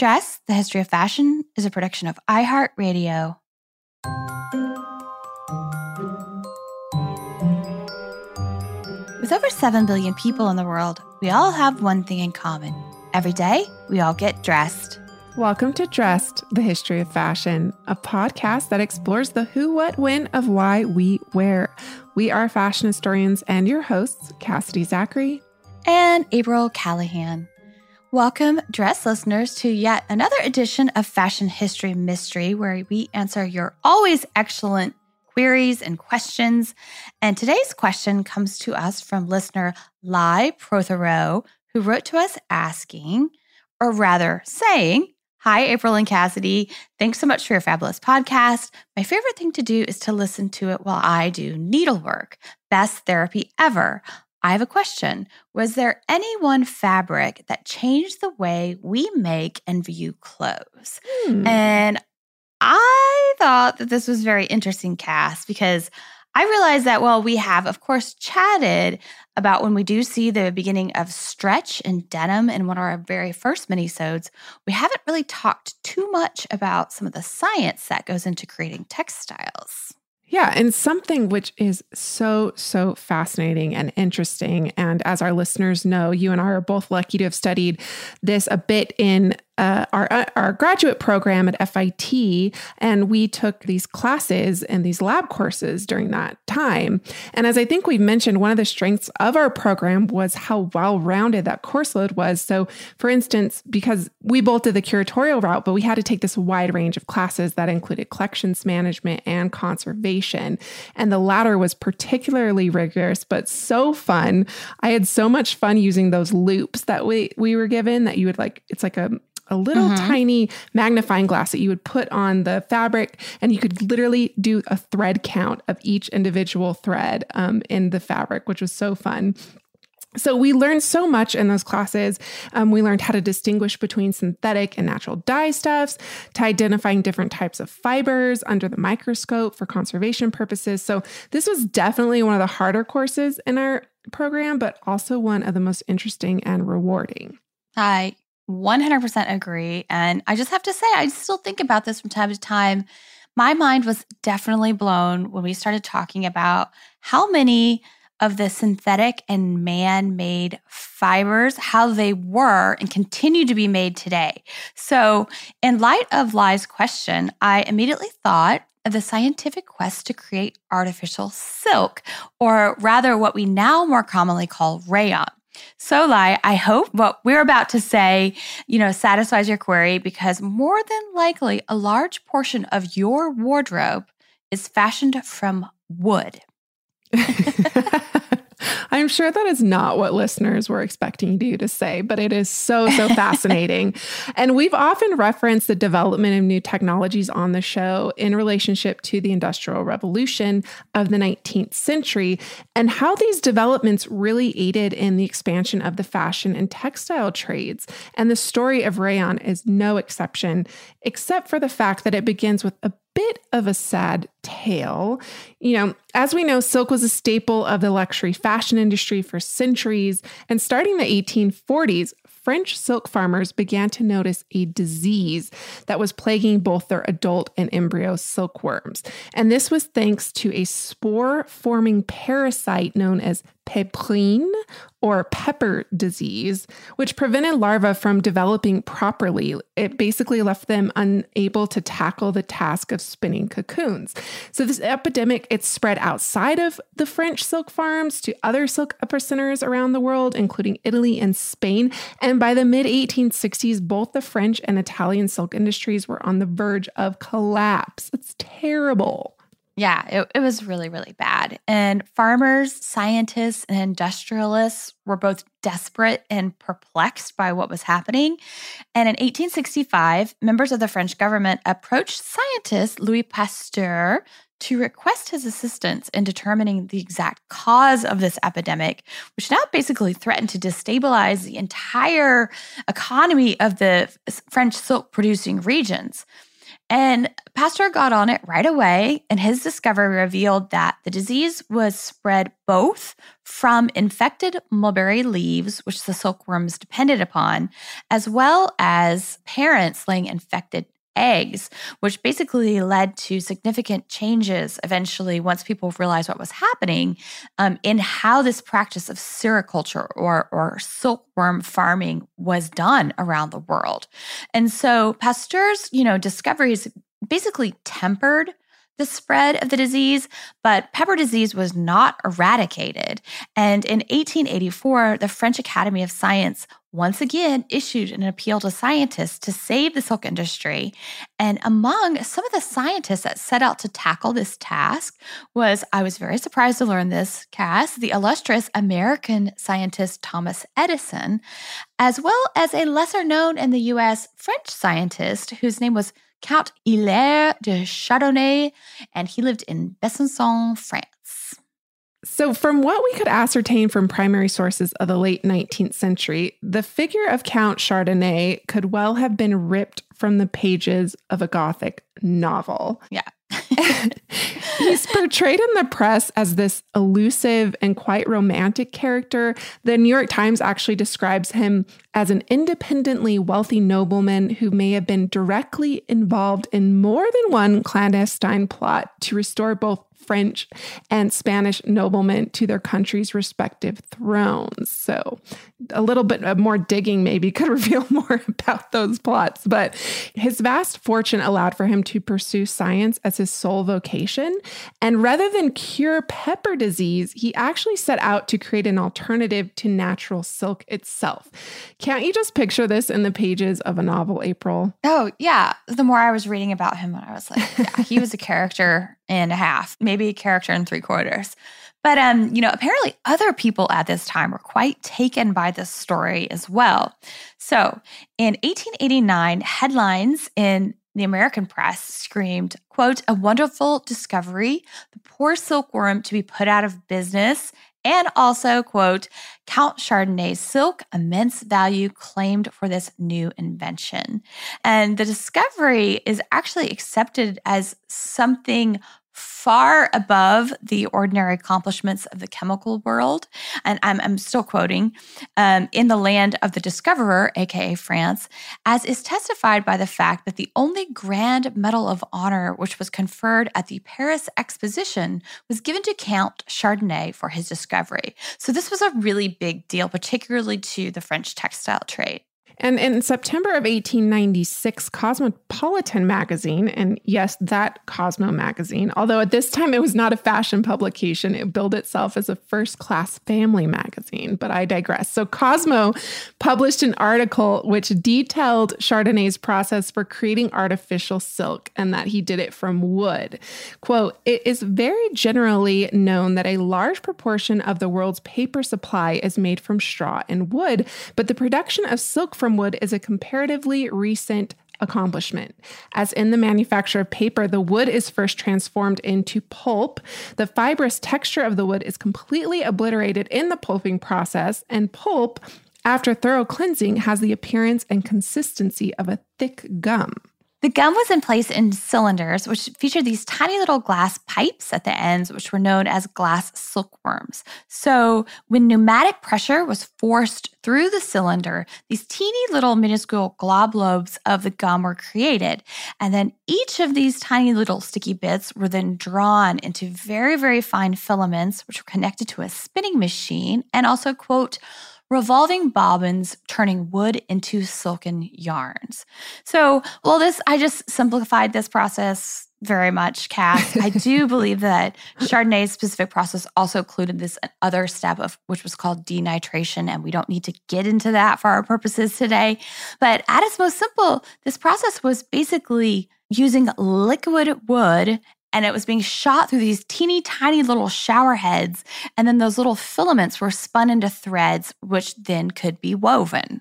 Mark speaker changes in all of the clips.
Speaker 1: Dress, the History of Fashion is a production of iHeartRadio. With over 7 billion people in the world, we all have one thing in common. Every day, we all get dressed.
Speaker 2: Welcome to Dressed, the History of Fashion, a podcast that explores the who, what, when of why we wear. We are fashion historians and your hosts, Cassidy Zachary
Speaker 1: and April Callahan. Welcome, dress listeners, to yet another edition of Fashion History Mystery, where we answer your always excellent queries and questions. And today's question comes to us from listener Lai Prothero, who wrote to us asking, or rather saying, Hi, April and Cassidy. Thanks so much for your fabulous podcast. My favorite thing to do is to listen to it while I do needlework. Best therapy ever. I have a question. Was there any one fabric that changed the way we make and view clothes? Hmm. And I thought that this was very interesting, Cass, because I realized that, while we have, of course, chatted about when we do see the beginning of stretch and denim in one of our very first minisodes, we haven't really talked too much about some of the science that goes into creating textiles.
Speaker 2: Yeah, and something which is so, so fascinating and interesting. And as our listeners know, you and I are both lucky to have studied this a bit in uh, our uh, our graduate program at FIT, and we took these classes and these lab courses during that time. And as I think we've mentioned, one of the strengths of our program was how well rounded that course load was. So, for instance, because we both did the curatorial route, but we had to take this wide range of classes that included collections management and conservation, and the latter was particularly rigorous, but so fun. I had so much fun using those loupes that we we were given that you would like. It's like a a little mm-hmm. tiny magnifying glass that you would put on the fabric, and you could literally do a thread count of each individual thread um, in the fabric, which was so fun. So, we learned so much in those classes. Um, we learned how to distinguish between synthetic and natural dye stuffs, to identifying different types of fibers under the microscope for conservation purposes. So, this was definitely one of the harder courses in our program, but also one of the most interesting and rewarding.
Speaker 1: I 100% agree. And I just have to say, I still think about this from time to time. My mind was definitely blown when we started talking about how many of the synthetic and man made fibers, how they were and continue to be made today. So, in light of Lai's question, I immediately thought of the scientific quest to create artificial silk, or rather, what we now more commonly call rayon. So, Lai, I hope what we're about to say, you know, satisfies your query because more than likely a large portion of your wardrobe is fashioned from wood.
Speaker 2: I'm sure that is not what listeners were expecting you to say, but it is so, so fascinating. And we've often referenced the development of new technologies on the show in relationship to the Industrial Revolution of the 19th century and how these developments really aided in the expansion of the fashion and textile trades. And the story of rayon is no exception, except for the fact that it begins with a bit of a sad tale. You know, as we know, silk was a staple of the luxury fashion industry for centuries, and starting the 1840s, French silk farmers began to notice a disease that was plaguing both their adult and embryo silkworms. And this was thanks to a spore forming parasite known as pébrine or pepper disease, which prevented larvae from developing properly. It basically left them unable to tackle the task of spinning cocoons. So this epidemic it spread outside of the French silk farms to other silk epicenters around the world, including Italy and Spain. And by the mid 1860s, both the French and Italian silk industries were on the verge of collapse. It's terrible.
Speaker 1: Yeah, it, it was really, really bad. And farmers, scientists, and industrialists were both desperate and perplexed by what was happening. And in 1865, members of the French government approached scientist Louis Pasteur to request his assistance in determining the exact cause of this epidemic, which now basically threatened to destabilize the entire economy of the French silk producing regions. And Pasteur got on it right away, and his discovery revealed that the disease was spread both from infected mulberry leaves, which the silkworms depended upon, as well as parents laying infected eggs, which basically led to significant changes eventually once people realized what was happening um, in how this practice of sericulture or, or silkworm farming was done around the world. And so Pasteur's, you know, discoveries basically tempered the spread of the disease, but pepper disease was not eradicated. And in 1884, the French Academy of Science once again issued an appeal to scientists to save the silk industry. And among some of the scientists that set out to tackle this task was, I was very surprised to learn this, Cass, the illustrious American scientist Thomas Edison, as well as a lesser known in the US French scientist whose name was Count Hilaire de Chardonnet, and he lived in Besançon, France.
Speaker 2: So, from what we could ascertain from primary sources of the late 19th century, the figure of Count Chardonnet could well have been ripped from the pages of a Gothic novel.
Speaker 1: Yeah.
Speaker 2: He's portrayed in the press as this elusive and quite romantic character. The New York Times actually describes him as an independently wealthy nobleman who may have been directly involved in more than one clandestine plot to restore both French and Spanish noblemen to their country's respective thrones. So, a little bit more digging maybe could reveal more about those plots. But his vast fortune allowed for him to pursue science as his sole vocation. And rather than cure pepper disease, he actually set out to create an alternative to natural silk itself. Can't you just picture this in the pages of a novel, April?
Speaker 1: Oh, yeah. The more I was reading about him, I was like, yeah, he was a character and a half, maybe a character and three quarters. But um, you know, apparently other people at this time were quite taken by this story as well. So, in 1889, headlines in the American press screamed, quote, a wonderful discovery, the poor silkworm to be put out of business, and also, quote, Count Chardonnet's silk, immense value claimed for this new invention. And the discovery is actually accepted as something far above the ordinary accomplishments of the chemical world. And I'm, I'm still quoting um, in the land of the discoverer, aka France, as is testified by the fact that the only grand medal of honor which was conferred at the Paris Exposition was given to Count Chardonnet for his discovery. So this was a really big deal, particularly to the French textile trade.
Speaker 2: And in September of 1896, Cosmopolitan magazine, and yes, that Cosmo magazine, although at this time it was not a fashion publication, it billed itself as a first class family magazine, but I digress. So Cosmo published an article which detailed Chardonnet's process for creating artificial silk and that he did it from wood. Quote, it is very generally known that a large proportion of the world's paper supply is made from straw and wood, but the production of silk from from wood is a comparatively recent accomplishment. As in the manufacture of paper, the wood is first transformed into pulp. The fibrous texture of the wood is completely obliterated in the pulping process, and pulp, after thorough cleansing, has the appearance and consistency of a thick gum.
Speaker 1: The gum was in place in cylinders, which featured these tiny little glass pipes at the ends, which were known as glass silkworms. So, when pneumatic pressure was forced through the cylinder, these teeny little minuscule globulobes of the gum were created. And then each of these tiny little sticky bits were then drawn into very, very fine filaments, which were connected to a spinning machine and also, quote, revolving bobbins turning wood into silken yarns. So, well, this, I just simplified this process very much, Cass. I do believe that Chardonnet's specific process also included this other step of which was called denitration, and we don't need to get into that for our purposes today. But at its most simple, this process was basically using liquid wood and it was being shot through these teeny tiny little shower heads. And then those little filaments were spun into threads, which then could be woven.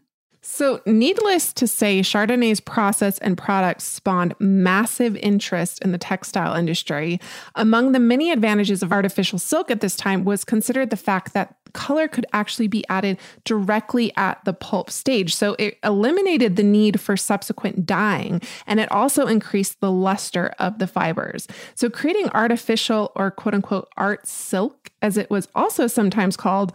Speaker 2: So, needless to say, Chardonnet's process and products spawned massive interest in the textile industry. Among the many advantages of artificial silk at this time was considered the fact that color could actually be added directly at the pulp stage. So, it eliminated the need for subsequent dyeing, and it also increased the luster of the fibers. So, creating artificial or quote unquote art silk, as it was also sometimes called,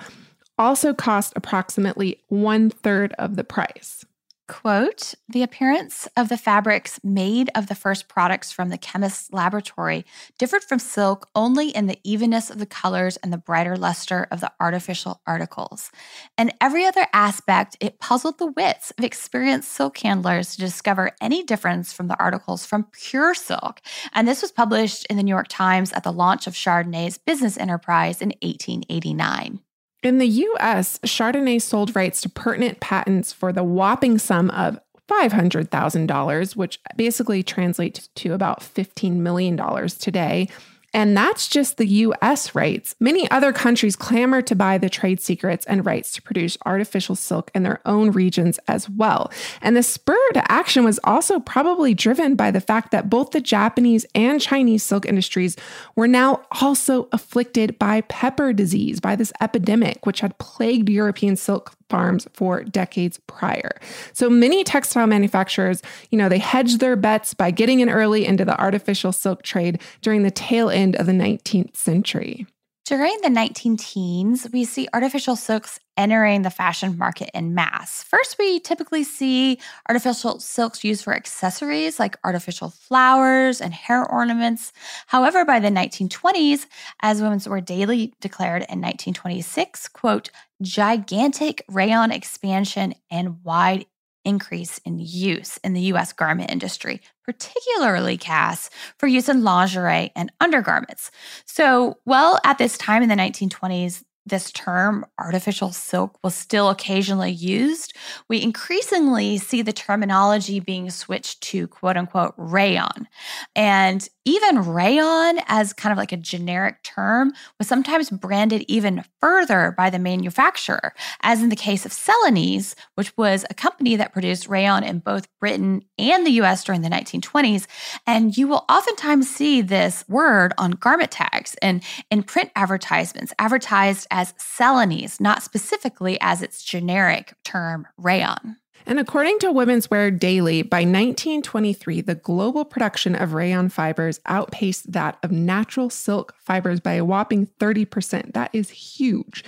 Speaker 2: also cost approximately one third of the price.
Speaker 1: Quote The appearance of the fabrics made of the first products from the chemist's laboratory differed from silk only in the evenness of the colors and the brighter luster of the artificial articles. In every other aspect, it puzzled the wits of experienced silk handlers to discover any difference from the articles from pure silk. And this was published in the New York Times at the launch of Chardonnet's business enterprise in 1889.
Speaker 2: In the US, Chardonnet sold rights to pertinent patents for the whopping sum of $500,000, which basically translates to about $15 million today. And that's just the US rights. Many other countries clamor to buy the trade secrets and rights to produce artificial silk in their own regions as well. And the spur to action was also probably driven by the fact that both the Japanese and Chinese silk industries were now also afflicted by pepper disease, by this epidemic, which had plagued European silk farms for decades prior. So many textile manufacturers, you know, they hedged their bets by getting in early into the artificial silk trade during the tail end of the 19th century.
Speaker 1: During the 19 teens, we see artificial silks entering the fashion market in mass. First, we typically see artificial silks used for accessories like artificial flowers and hair ornaments. However, by the 1920s, as Women's Wear Daily declared in 1926, quote, gigantic rayon expansion and wide increase in use in the US garment industry, particularly Cass, for use in lingerie and undergarments. So, well, at this time in the 1920s, this term, artificial silk, was still occasionally used, we increasingly see the terminology being switched to quote unquote rayon. And even rayon, as kind of like a generic term, was sometimes branded even further by the manufacturer, as in the case of Celanese, which was a company that produced rayon in both Britain and the US during the 1920s. And you will oftentimes see this word on garment tags and in print advertisements advertised as Celanese, not specifically as its generic term rayon.
Speaker 2: And according to Women's Wear Daily, by 1923, the global production of rayon fibers outpaced that of natural silk fibers by a whopping 30%. That is huge.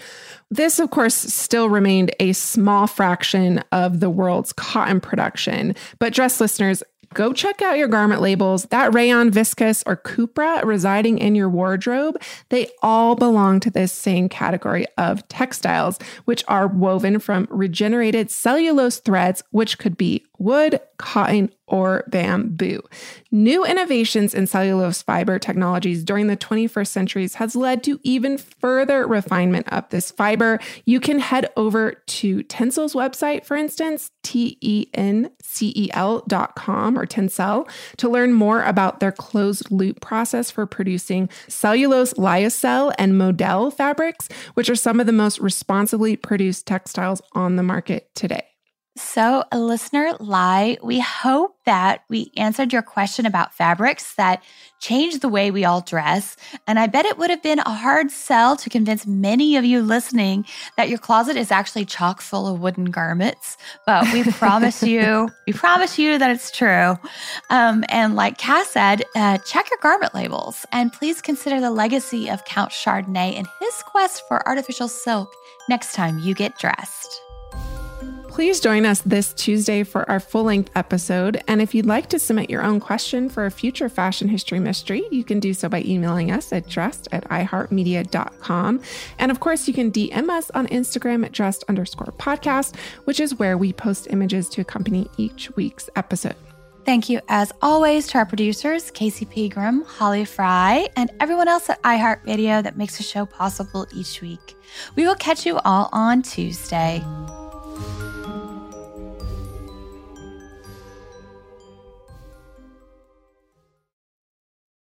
Speaker 2: This, of course, still remained a small fraction of the world's cotton production. But, dress listeners, go check out your garment labels. That rayon, viscose, or cupra residing in your wardrobe, they all belong to this same category of textiles, which are woven from regenerated cellulose threads, which could be wood, cotton, or bamboo. New innovations in cellulose fiber technologies during the 21st centuries has led to even further refinement of this fiber. You can head over to Tencel's website, for instance, T-E-N-C-E-L dot com or Tencel, to learn more about their closed loop process for producing cellulose lyocell and modal fabrics, which are some of the most responsibly produced textiles on the market today.
Speaker 1: So, listener Lai, we hope that we answered your question about fabrics that change the way we all dress. And I bet it would have been a hard sell to convince many of you listening that your closet is actually chock full of wooden garments. But we promise you, we promise you that it's true. Um, and like Cass said, uh, check your garment labels and please consider the legacy of Count Chardonnet and his quest for artificial silk next time you get dressed.
Speaker 2: Please join us this Tuesday for our full length episode. And if you'd like to submit your own question for a future fashion history mystery, you can do so by emailing us at dressed at iheartmedia.com. And of course, you can DM us on Instagram at dressed underscore podcast, which is where we post images to accompany each week's episode.
Speaker 1: Thank you, as always, to our producers, Casey Pegram, Holly Fry, and everyone else at iHeartRadio that makes the show possible each week. We will catch you all on Tuesday.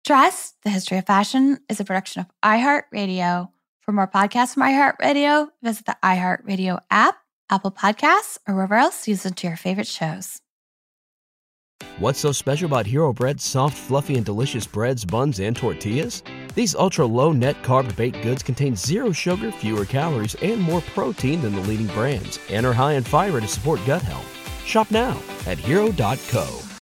Speaker 1: Dress, The History of Fashion is a production of iHeartRadio. For more podcasts from iHeartRadio, visit the iHeartRadio app, Apple Podcasts, or wherever else you listen to your favorite shows.
Speaker 3: What's so special about Hero Bread's soft, fluffy, and delicious breads, buns, and tortillas? These ultra low net carb baked goods contain zero sugar, fewer calories, and more protein than the leading brands, and are high in fiber to support gut health. Shop now at hero.co.